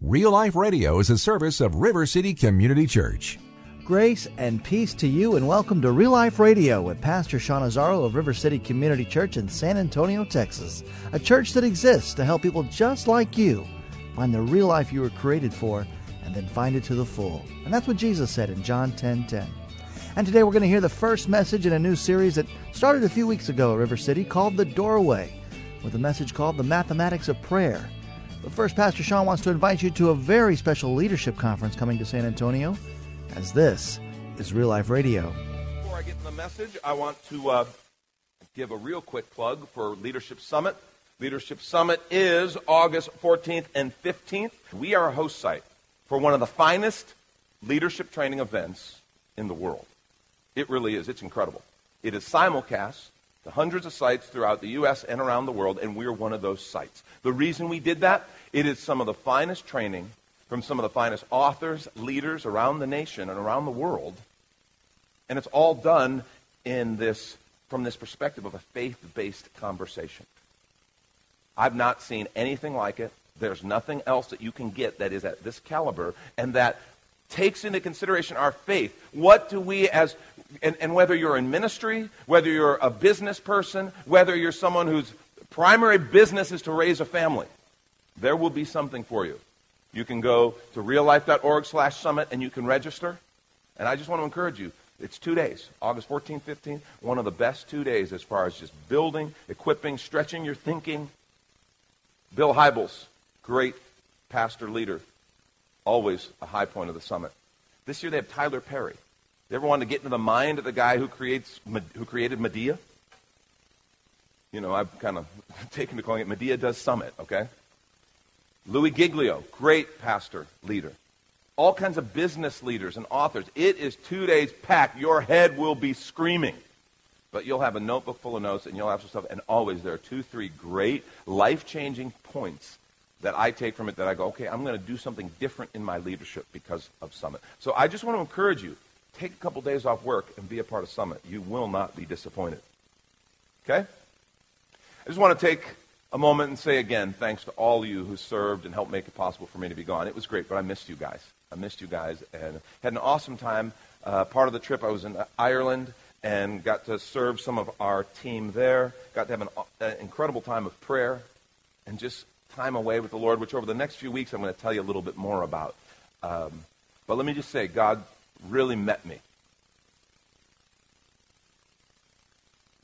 Real Life Radio is a service of River City Community Church. Grace and peace to you, and welcome to Real Life Radio with Pastor Sean Azaro of River City Community Church in San Antonio, Texas. A church that exists to help people just like you find the real life you were created for and then find it to the full. And that's what Jesus said in John 10 10. And today we're going to hear the first message in a new series that started a few weeks ago at River City called The Doorway, with a message called The Mathematics of Prayer. But first, Pastor Sean wants to invite you to a very special leadership conference coming to San Antonio, as this is Real Life Radio. Before I get to the message, I want to uh, give a real quick plug for Leadership Summit. Leadership Summit is August 14th and 15th. We are a host site for one of the finest leadership training events in the world. It really is. It's incredible. It is simulcast to hundreds of sites throughout the U.S. and around the world, and we're one of those sites. The reason we did that, it is some of the finest training from some of the finest authors, leaders around the nation and around the world, and it's all done in this from this perspective of a faith-based conversation. I've not seen anything like it. There's nothing else that you can get that is at this caliber and that takes into consideration our faith. What do we as and, and, whether you're in ministry, whether you're a business person, whether you're someone whose primary business is to raise a family, there will be something for you. You can go to reallife.org slash summit and you can register. And I just want to encourage you. It's two days, August 14th, 15th, one of the best two days as far as just building, equipping, stretching your thinking. Bill Hybels, great pastor leader, always a high point of the summit. This year they have Tyler Perry. You ever want to get into the mind of the guy who creates who created Madea? You know, I've kind of taken to calling it Madea Does Summit, okay? Louie Giglio, great pastor leader. All kinds of business leaders and authors. It is two days packed. Your head will be screaming. But you'll have a notebook full of notes and you'll have some stuff. And always there are two, three great, life changing points that I take from it that I go, okay, I'm going to do something different in my leadership because of Summit. So I just want to encourage you take a couple days off work and be a part of Summit. You will not be disappointed. Okay? I just want to take a moment and say again, thanks to all you who served and helped make it possible for me to be gone. It was great, but I missed you guys. I missed you guys and had an awesome time. Uh, part of the trip, I was in Ireland and got to serve some of our team there. Got to have an, an incredible time of prayer and just time away with the Lord, which over the next few weeks I'm going to tell you a little bit more about. Um, but let me just say, God really met me.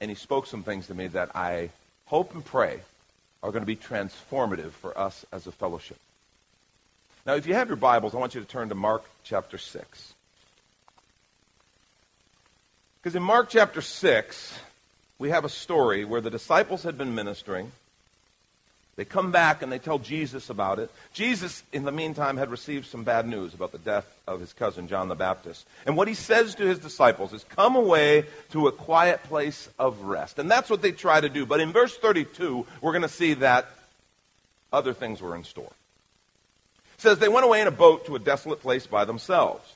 And he spoke some things to me that I hope and pray are going to be transformative for us as a fellowship. Now, if you have your Bibles, I want you to turn to Mark chapter 6. Because in Mark chapter 6, we have a story where the disciples had been ministering. They come back and they tell Jesus about it. Jesus, in the meantime, had received some bad news about the death of his cousin, John the Baptist. And what he says to his disciples is, Come away to a quiet place of rest. And that's what they try to do. But in verse 32, we're going to see that other things were in store. It says, They went away in a boat to a desolate place by themselves.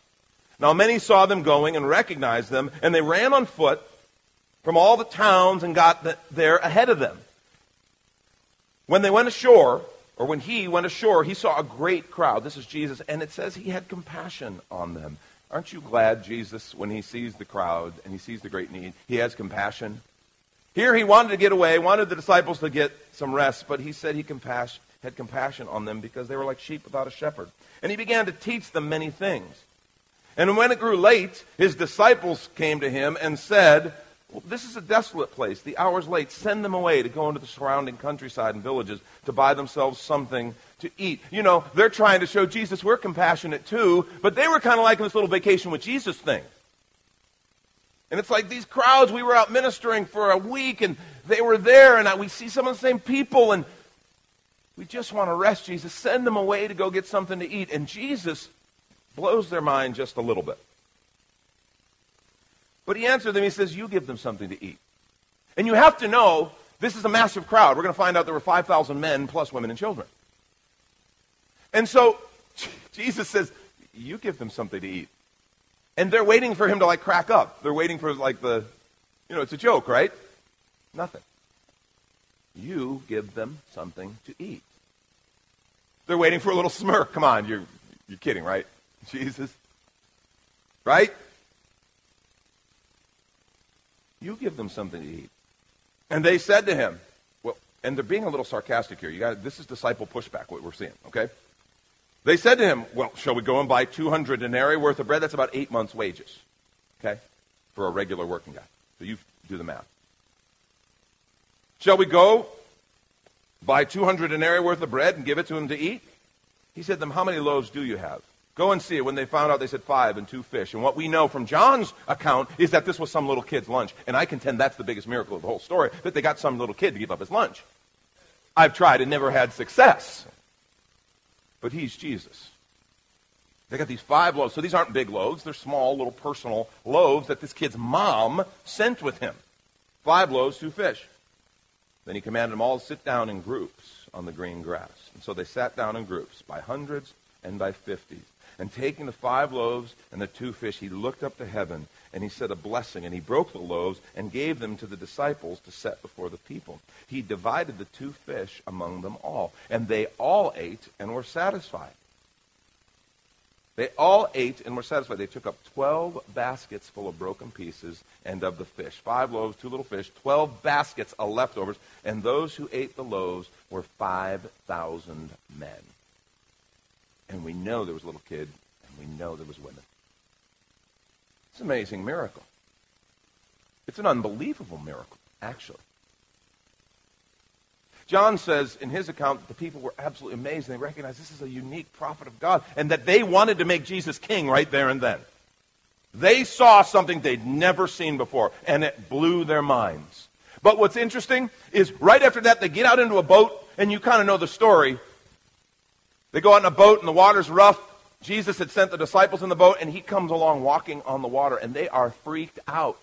Now many saw them going and recognized them, and they ran on foot from all the towns and got there ahead of them. When they went ashore, or when he went ashore, he saw a great crowd. This is Jesus, and it says he had compassion on them. Aren't you glad, Jesus, when he sees the crowd and he sees the great need, he has compassion? Here he wanted to get away, wanted the disciples to get some rest, but he said he had compassion on them because they were like sheep without a shepherd. And he began to teach them many things. And when it grew late, his disciples came to him and said, this is a desolate place. The hour's late. Send them away to go into the surrounding countryside and villages to buy themselves something to eat. You know, they're trying to show Jesus we're compassionate too, but they were kind of like this little vacation with Jesus thing. And it's like these crowds, we were out ministering for a week and they were there and we see some of the same people and We just want to rest, Jesus. Send them away to go get something to eat. And Jesus blows their mind just a little bit. But he answered them, he says, You give them something to eat. And you have to know this is a massive crowd. We're going to find out there were 5,000 men plus women and children. And so Jesus says, You give them something to eat. And they're waiting for him to like crack up. They're waiting for like the, you know, it's a joke, right? Nothing. You give them something to eat. They're waiting for a little smirk. Come on, you're, you're kidding, right? Jesus. Right? You give them something to eat. And they said to him, well, and they're being a little sarcastic here. You got this is disciple pushback, what we're seeing, okay? They said to him, Well, shall we go and buy 200 denarii worth of bread? That's about eight months' wages, okay, for a regular working guy. So you do the math. Shall we go buy 200 denarii worth of bread and give it to him to eat? He said to them, How many loaves do you have? Go and see it. When they found out, they said five and two fish. And what we know from John's account is that this was some little kid's lunch. And I contend that's the biggest miracle of the whole story, that they got some little kid to give up his lunch. I've tried and never had success. But he's Jesus. They got these five loaves. So these aren't big loaves. They're small, little personal loaves that this kid's mom sent with him. Five loaves, two fish. Then he commanded them all to sit down in groups on the green grass. And so they sat down in groups by hundreds and by fifties. And taking the five loaves and the two fish, he looked up to heaven and he said a blessing. And he broke the loaves and gave them to the disciples to set before the people. He divided the two fish among them all. And they all ate and were satisfied. They all ate and were satisfied. They took up 12 baskets full of broken pieces and of the fish. Five loaves, two little fish, 12 baskets of leftovers. And those who ate the loaves were 5,000 men. And we know there was a little kid, and we know there was women. It's an amazing miracle. It's an unbelievable miracle, actually. John says in his account that the people were absolutely amazed. And they recognized this is a unique prophet of God and that they wanted to make Jesus king right there and then. They saw something they'd never seen before, and it blew their minds. But what's interesting is right after that, they get out into a boat, and you kind of know the story. They go out in a boat and the water's rough. Jesus had sent the disciples in the boat and he comes along walking on the water and they are freaked out.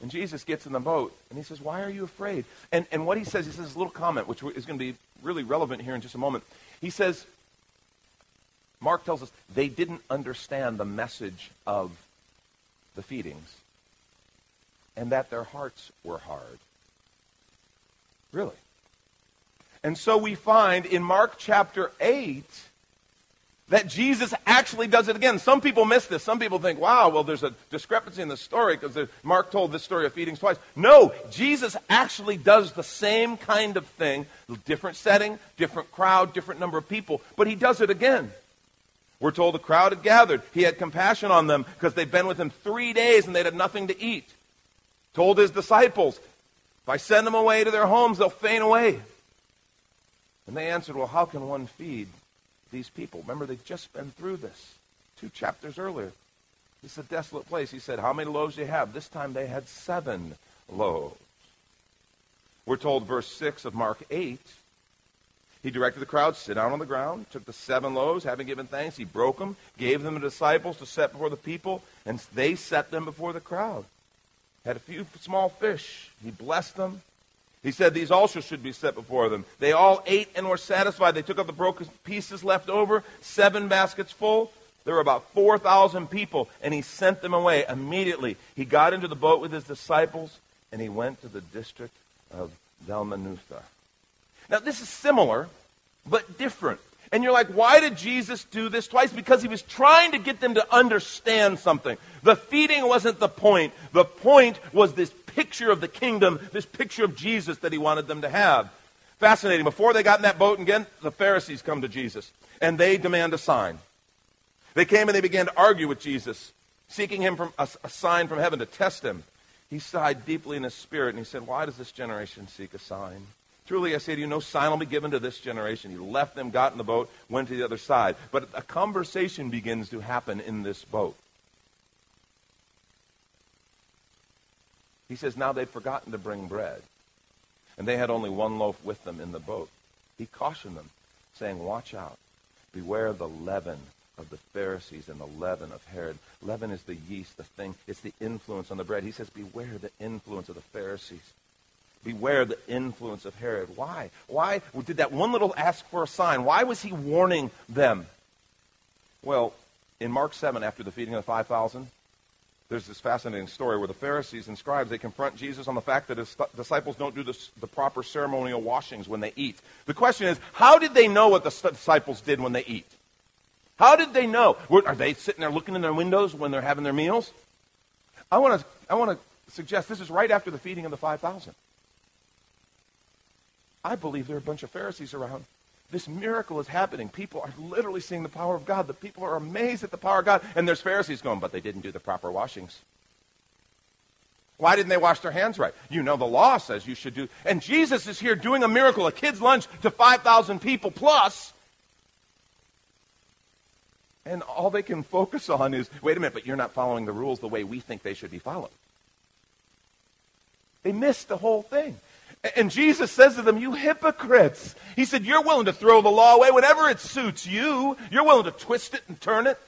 And Jesus gets in the boat and he says, Why are you afraid? And, and what he says, he says a little comment, which is going to be really relevant here in just a moment. He says, Mark tells us they didn't understand the message of the feedings and that their hearts were hard. Really? And so we find in Mark chapter 8 that Jesus actually does it again. Some people miss this. Some people think, wow, well, there's a discrepancy in the story because Mark told this story of feedings twice. No, Jesus actually does the same kind of thing, different setting, different crowd, different number of people, but he does it again. We're told the crowd had gathered. He had compassion on them because they'd been with him three days and they'd had nothing to eat. Told his disciples, if I send them away to their homes, they'll faint away. And they answered, Well, how can one feed these people? Remember, they've just been through this two chapters earlier. This is a desolate place. He said, How many loaves do you have? This time they had seven loaves. We're told, verse 6 of Mark 8, he directed the crowd, sit down on the ground, took the seven loaves, having given thanks, he broke them, gave them to the disciples to set before the people, and they set them before the crowd. Had a few small fish. He blessed them, he said these also should be set before them. They all ate and were satisfied. They took up the broken pieces left over, seven baskets full. There were about 4,000 people, and he sent them away immediately. He got into the boat with his disciples, and he went to the district of Dalmanutha. Now, this is similar, but different. And you're like, why did Jesus do this twice? Because he was trying to get them to understand something. The feeding wasn't the point. The point was this picture of the kingdom, this picture of Jesus that he wanted them to have. Fascinating. Before they got in that boat again, the Pharisees come to Jesus and they demand a sign. They came and they began to argue with Jesus, seeking him from a, a sign from heaven to test him. He sighed deeply in his spirit and he said, Why does this generation seek a sign? Truly, I say to you, no sign will be given to this generation. He left them, got in the boat, went to the other side. But a conversation begins to happen in this boat. He says, now they'd forgotten to bring bread. and they had only one loaf with them in the boat. He cautioned them, saying, Watch out. Beware the leaven of the Pharisees and the leaven of Herod. Leaven is the yeast, the thing. It's the influence on the bread. He says, Beware the influence of the Pharisees. Beware the influence of Herod. Why? Why did that one little ask for a sign? Why was he warning them? Well, in Mark 7, after the feeding of the 5,000, there's this fascinating story where the Pharisees and scribes, they confront Jesus on the fact that his disciples don't do the proper ceremonial washings when they eat. The question is, how did they know what the disciples did when they eat? How did they know? Are they sitting there looking in their windows when they're having their meals? I want to I want to suggest this is right after the feeding of the 5,000. I believe there are a bunch of Pharisees around this miracle is happening. People are literally seeing the power of God. The people are amazed at the power of God. And there's Pharisees going, but they didn't do the proper washings. Why didn't they wash their hands right? You know, the law says you should do. And Jesus is here doing a miracle, a kid's lunch to 5,000 people plus. And all they can focus on is wait a minute, but you're not following the rules the way we think they should be followed. They missed the whole thing. And Jesus says to them, You hypocrites. He said, You're willing to throw the law away whenever it suits you. You're willing to twist it and turn it.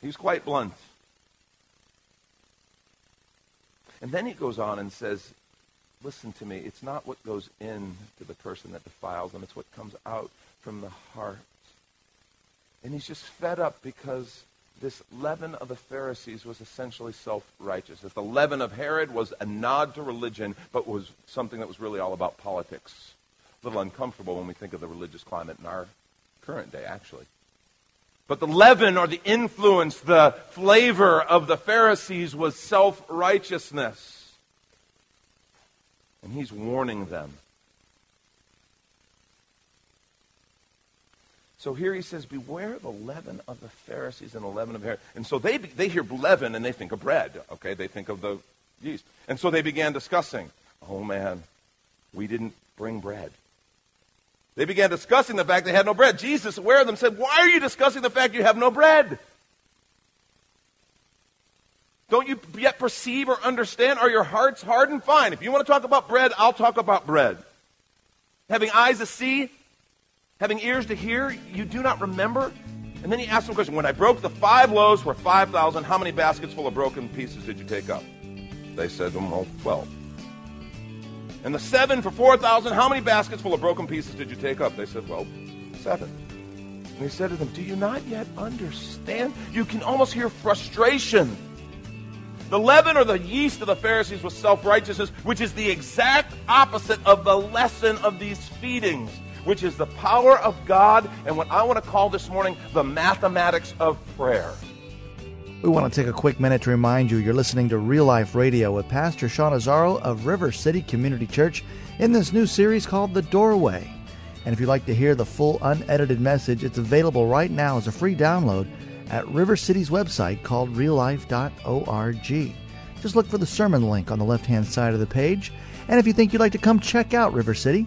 He's quite blunt. And then he goes on and says, Listen to me. It's not what goes in to the person that defiles them, it's what comes out from the heart. And he's just fed up because this leaven of the Pharisees was essentially self-righteousness. The leaven of Herod was a nod to religion, but was something that was really all about politics. A little uncomfortable when we think of the religious climate in our current day, actually. But the leaven or the influence, the flavor of the Pharisees was self-righteousness. And he's warning them So here he says, Beware of the leaven of the Pharisees and the leaven of Herod. And so they, they hear leaven and they think of bread, okay? They think of the yeast. And so they began discussing, Oh man, we didn't bring bread. They began discussing the fact they had no bread. Jesus, aware of them, said, Why are you discussing the fact you have no bread? Don't you yet perceive or understand? Are your hearts hardened? Fine. If you want to talk about bread, I'll talk about bread. Having eyes to see, having ears to hear, you do not remember? And then he asked them a question When I broke the five loaves for 5,000, how many baskets full of broken pieces did you take up? They said, Well, 12. And the seven for 4,000, how many baskets full of broken pieces did you take up? They said, Well, seven. And he said to them, Do you not yet understand? You can almost hear frustration. The leaven or the yeast of the Pharisees was self righteousness, which is the exact opposite of the lesson of these feedings which is the power of God and what I want to call this morning the mathematics of prayer. We want to take a quick minute to remind you you're listening to Real Life Radio with Pastor Sean Azaro of River City Community Church in this new series called The Doorway. And if you'd like to hear the full unedited message, it's available right now as a free download at River City's website called reallife.org. Just look for the sermon link on the left hand side of the page. And if you think you'd like to come check out River City,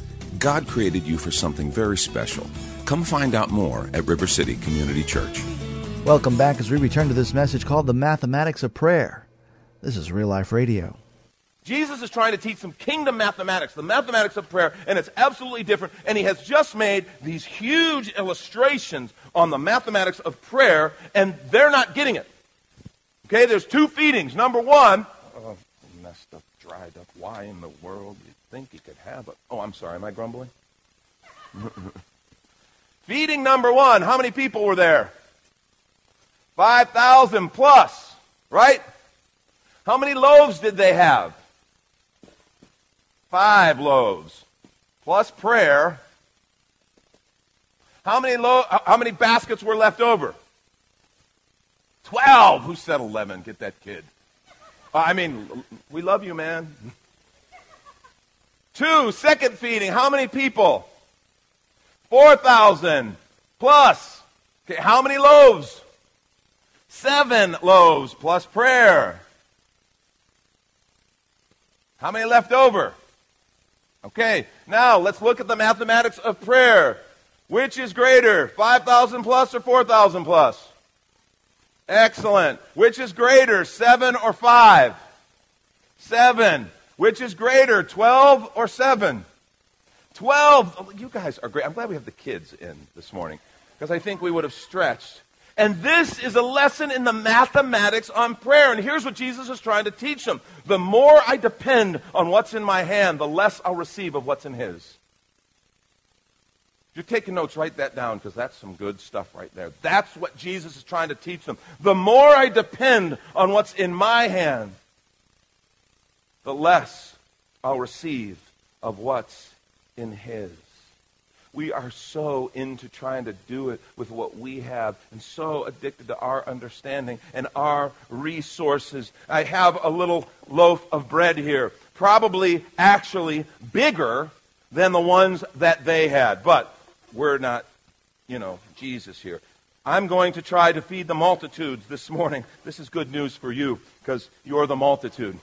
God created you for something very special. Come find out more at River City Community Church. Welcome back as we return to this message called The Mathematics of Prayer. This is Real Life Radio. Jesus is trying to teach some kingdom mathematics, the mathematics of prayer, and it's absolutely different. And he has just made these huge illustrations on the mathematics of prayer, and they're not getting it. Okay, there's two feedings. Number one, oh, messed up, dried up. Why in the world think you could have a. Oh, I'm sorry. Am I grumbling? Feeding number one, how many people were there? 5,000 plus, right? How many loaves did they have? Five loaves. Plus prayer. How many, lo- how many baskets were left over? 12. Who said 11? Get that kid. Uh, I mean, we love you, man. Two, second feeding. How many people? 4,000 plus. Okay, how many loaves? Seven loaves plus prayer. How many left over? Okay, now let's look at the mathematics of prayer. Which is greater, 5,000 plus or 4,000 plus? Excellent. Which is greater, 7 or 5? 7. Which is greater, 12 or 7? 12. you guys are great. I'm glad we have the kids in this morning because I think we would have stretched. And this is a lesson in the mathematics on prayer. And here's what Jesus is trying to teach them the more I depend on what's in my hand, the less I'll receive of what's in His. If you're taking notes, write that down because that's some good stuff right there. That's what Jesus is trying to teach them. The more I depend on what's in my hand, the less I'll receive of what's in His. We are so into trying to do it with what we have and so addicted to our understanding and our resources. I have a little loaf of bread here, probably actually bigger than the ones that they had. But we're not, you know, Jesus here. I'm going to try to feed the multitudes this morning. This is good news for you because you're the multitude.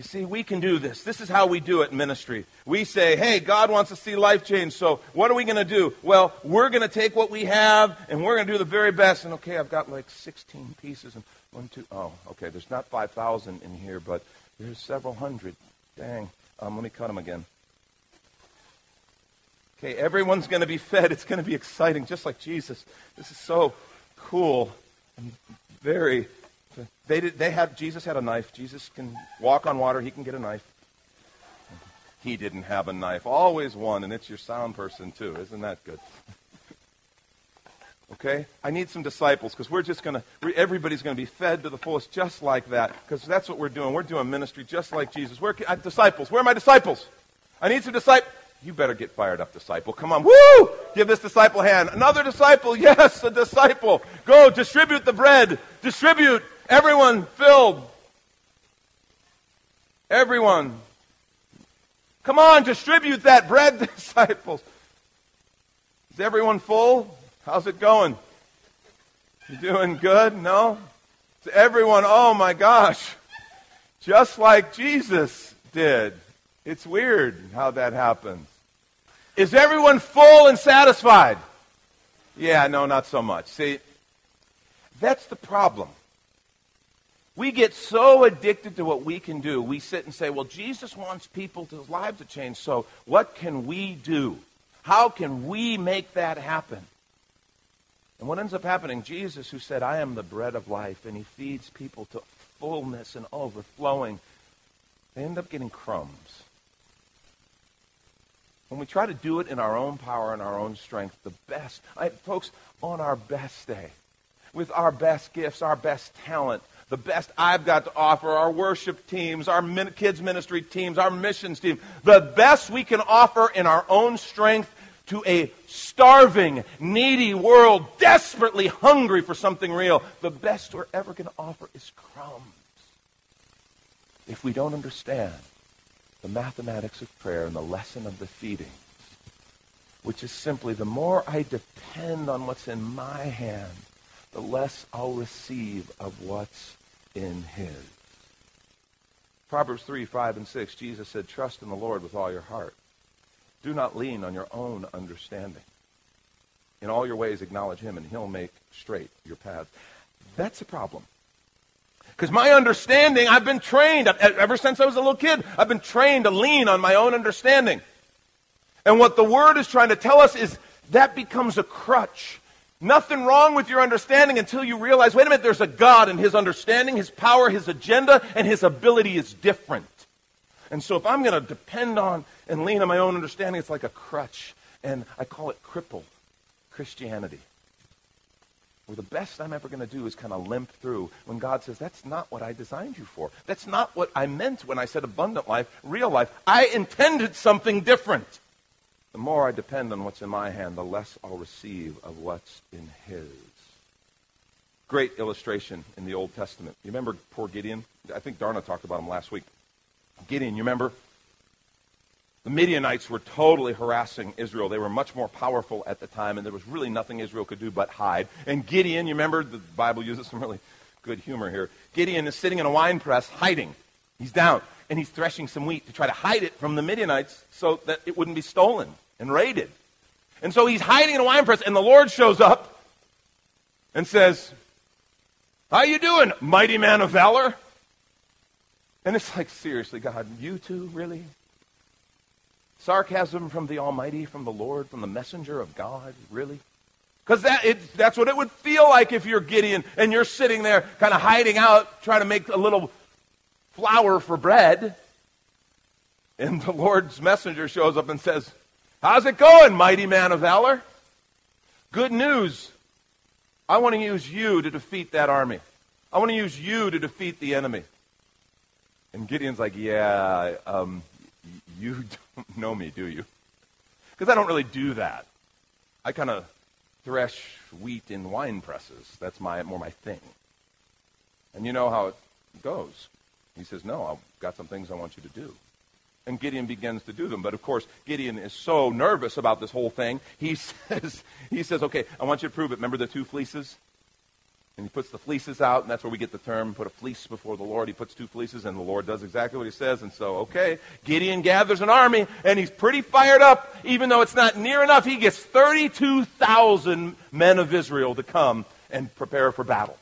You see, we can do this. This is how we do it in ministry. We say, hey, God wants to see life change, so what are we going to do? Well, we're going to take what we have and we're going to do the very best. And okay, I've got like 16 pieces and one, two, oh, okay, there's not 5,000 in here, but there's several hundred. Dang. Um, let me cut them again. Okay, everyone's going to be fed. It's going to be exciting, just like Jesus. This is so cool and very they, did, they had, Jesus had a knife. Jesus can walk on water. He can get a knife. He didn't have a knife. Always one, and it's your sound person, too. Isn't that good? okay? I need some disciples because we're just going to, everybody's going to be fed to the fullest just like that because that's what we're doing. We're doing ministry just like Jesus. Where, uh, disciples. Where are my disciples? I need some disciples. You better get fired up, disciple. Come on. Woo! Give this disciple a hand. Another disciple. Yes, a disciple. Go distribute the bread. Distribute Everyone filled. Everyone. Come on, distribute that bread, disciples. Is everyone full? How's it going? You doing good? No? To everyone, oh my gosh. Just like Jesus did. It's weird how that happens. Is everyone full and satisfied? Yeah, no, not so much. See, that's the problem. We get so addicted to what we can do. We sit and say, well, Jesus wants people to lives to change, so what can we do? How can we make that happen? And what ends up happening, Jesus, who said, I am the bread of life, and he feeds people to fullness and overflowing, they end up getting crumbs. When we try to do it in our own power and our own strength, the best, I, folks, on our best day, with our best gifts, our best talent, the best I've got to offer, our worship teams, our min- kids ministry teams, our missions team, the best we can offer in our own strength to a starving, needy world, desperately hungry for something real, the best we're ever going to offer is crumbs. If we don't understand the mathematics of prayer and the lesson of the feeding, which is simply the more I depend on what's in my hand, the less I'll receive of what's in his. Proverbs 3, 5, and 6, Jesus said, Trust in the Lord with all your heart. Do not lean on your own understanding. In all your ways, acknowledge him, and he'll make straight your paths. That's a problem. Because my understanding, I've been trained, ever since I was a little kid, I've been trained to lean on my own understanding. And what the Word is trying to tell us is that becomes a crutch. Nothing wrong with your understanding until you realize wait a minute, there's a God, and his understanding, his power, his agenda, and his ability is different. And so if I'm going to depend on and lean on my own understanding, it's like a crutch. And I call it crippled Christianity. Where the best I'm ever going to do is kind of limp through when God says, That's not what I designed you for. That's not what I meant when I said abundant life, real life. I intended something different. The more I depend on what's in my hand, the less I'll receive of what's in His. Great illustration in the Old Testament. You remember poor Gideon? I think Darna talked about him last week. Gideon, you remember? The Midianites were totally harassing Israel. They were much more powerful at the time, and there was really nothing Israel could do but hide. And Gideon, you remember, the Bible uses some really good humor here. Gideon is sitting in a wine press hiding. He's down, and he's threshing some wheat to try to hide it from the Midianites so that it wouldn't be stolen and raided. And so he's hiding in a wine press, and the Lord shows up and says, How you doing, mighty man of valor? And it's like, seriously, God, you too, really? Sarcasm from the Almighty, from the Lord, from the messenger of God, really? Because that, that's what it would feel like if you're Gideon and you're sitting there kind of hiding out, trying to make a little flour for bread. And the Lord's messenger shows up and says, How's it going, mighty man of valor? Good news. I want to use you to defeat that army. I want to use you to defeat the enemy. And Gideon's like, Yeah, um, you don't know me, do you? Because I don't really do that. I kind of thresh wheat in wine presses. That's my more my thing. And you know how it goes. He says, No, I've got some things I want you to do. And Gideon begins to do them. But of course, Gideon is so nervous about this whole thing. He says, he says, Okay, I want you to prove it. Remember the two fleeces? And he puts the fleeces out, and that's where we get the term put a fleece before the Lord. He puts two fleeces, and the Lord does exactly what he says. And so, okay, Gideon gathers an army, and he's pretty fired up, even though it's not near enough. He gets 32,000 men of Israel to come and prepare for battle.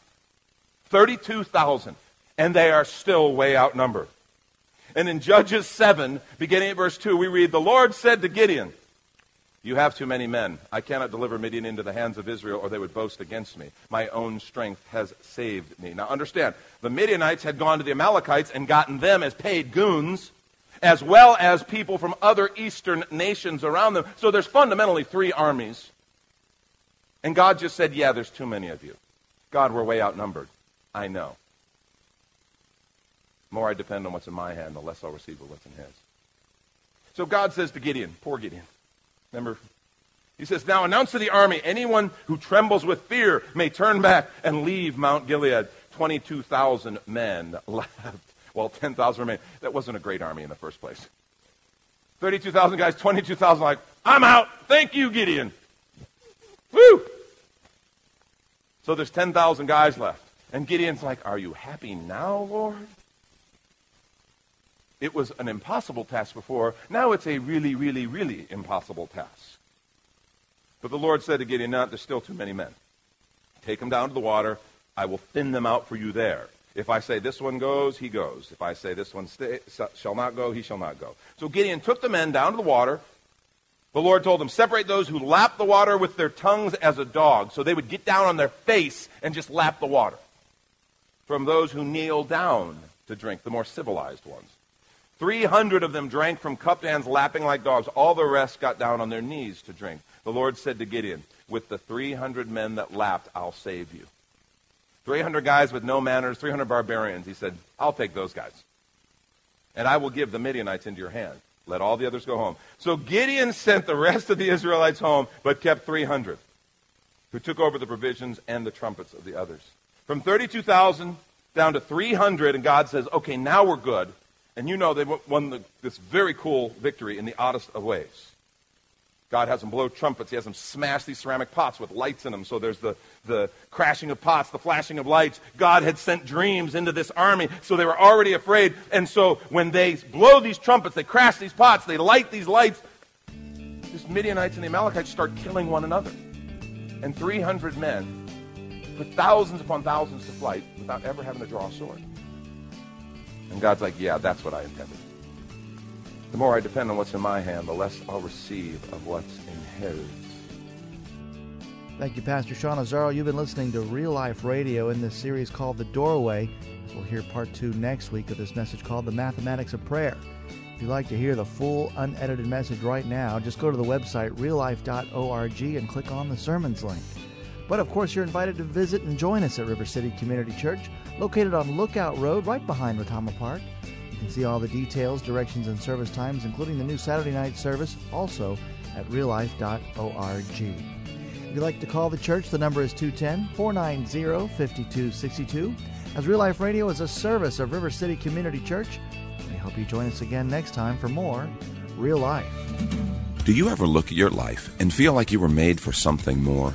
32,000. And they are still way outnumbered. And in Judges 7, beginning at verse 2, we read, The Lord said to Gideon, you have too many men. I cannot deliver Midian into the hands of Israel, or they would boast against me. My own strength has saved me. Now understand, the Midianites had gone to the Amalekites and gotten them as paid goons, as well as people from other eastern nations around them. So there's fundamentally three armies. And God just said, Yeah, there's too many of you. God, we're way outnumbered. I know. The more I depend on what's in my hand, the less I'll receive of what's in his. So God says to Gideon, poor Gideon, Remember? He says, Now announce to the army anyone who trembles with fear may turn back and leave Mount Gilead. 22,000 men left, while 10,000 remain. That wasn't a great army in the first place. 32,000 guys, 22,000 like, I'm out. Thank you, Gideon. Woo! So there's 10,000 guys left. And Gideon's like, Are you happy now, Lord? It was an impossible task before. Now it's a really, really, really impossible task. But the Lord said to Gideon, "Not there's still too many men. Take them down to the water. I will thin them out for you there. If I say this one goes, he goes. If I say this one stay, shall not go, he shall not go. So Gideon took the men down to the water. The Lord told them, separate those who lap the water with their tongues as a dog. So they would get down on their face and just lap the water. From those who kneel down to drink, the more civilized ones. 300 of them drank from cupped hands, lapping like dogs. All the rest got down on their knees to drink. The Lord said to Gideon, With the 300 men that lapped, I'll save you. 300 guys with no manners, 300 barbarians. He said, I'll take those guys. And I will give the Midianites into your hand. Let all the others go home. So Gideon sent the rest of the Israelites home, but kept 300, who took over the provisions and the trumpets of the others. From 32,000 down to 300, and God says, okay, now we're good. And you know they won the, this very cool victory in the oddest of ways. God has them blow trumpets. He has them smash these ceramic pots with lights in them. So there's the, the crashing of pots, the flashing of lights. God had sent dreams into this army, so they were already afraid. And so when they blow these trumpets, they crash these pots, they light these lights, these Midianites and the Amalekites start killing one another. And 300 men put thousands upon thousands to flight without ever having to draw a sword. And God's like, yeah, that's what I intended. The more I depend on what's in my hand, the less I'll receive of what's in His. Thank you, Pastor Sean Azzaro. You've been listening to Real Life Radio in this series called The Doorway. We'll hear part two next week of this message called The Mathematics of Prayer. If you'd like to hear the full unedited message right now, just go to the website reallife.org and click on the sermons link. But of course, you're invited to visit and join us at River City Community Church, located on Lookout Road right behind Rotama Park. You can see all the details, directions, and service times, including the new Saturday night service, also at reallife.org. If you'd like to call the church, the number is 210 490 5262. As Real Life Radio is a service of River City Community Church, we hope you join us again next time for more Real Life. Do you ever look at your life and feel like you were made for something more?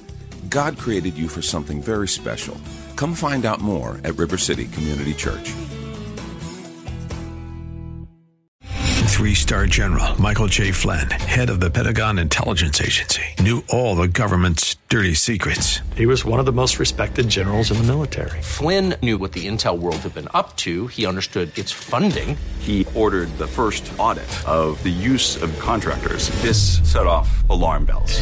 God created you for something very special. Come find out more at River City Community Church. Three star general Michael J. Flynn, head of the Pentagon Intelligence Agency, knew all the government's dirty secrets. He was one of the most respected generals in the military. Flynn knew what the intel world had been up to, he understood its funding. He ordered the first audit of the use of contractors. This set off alarm bells.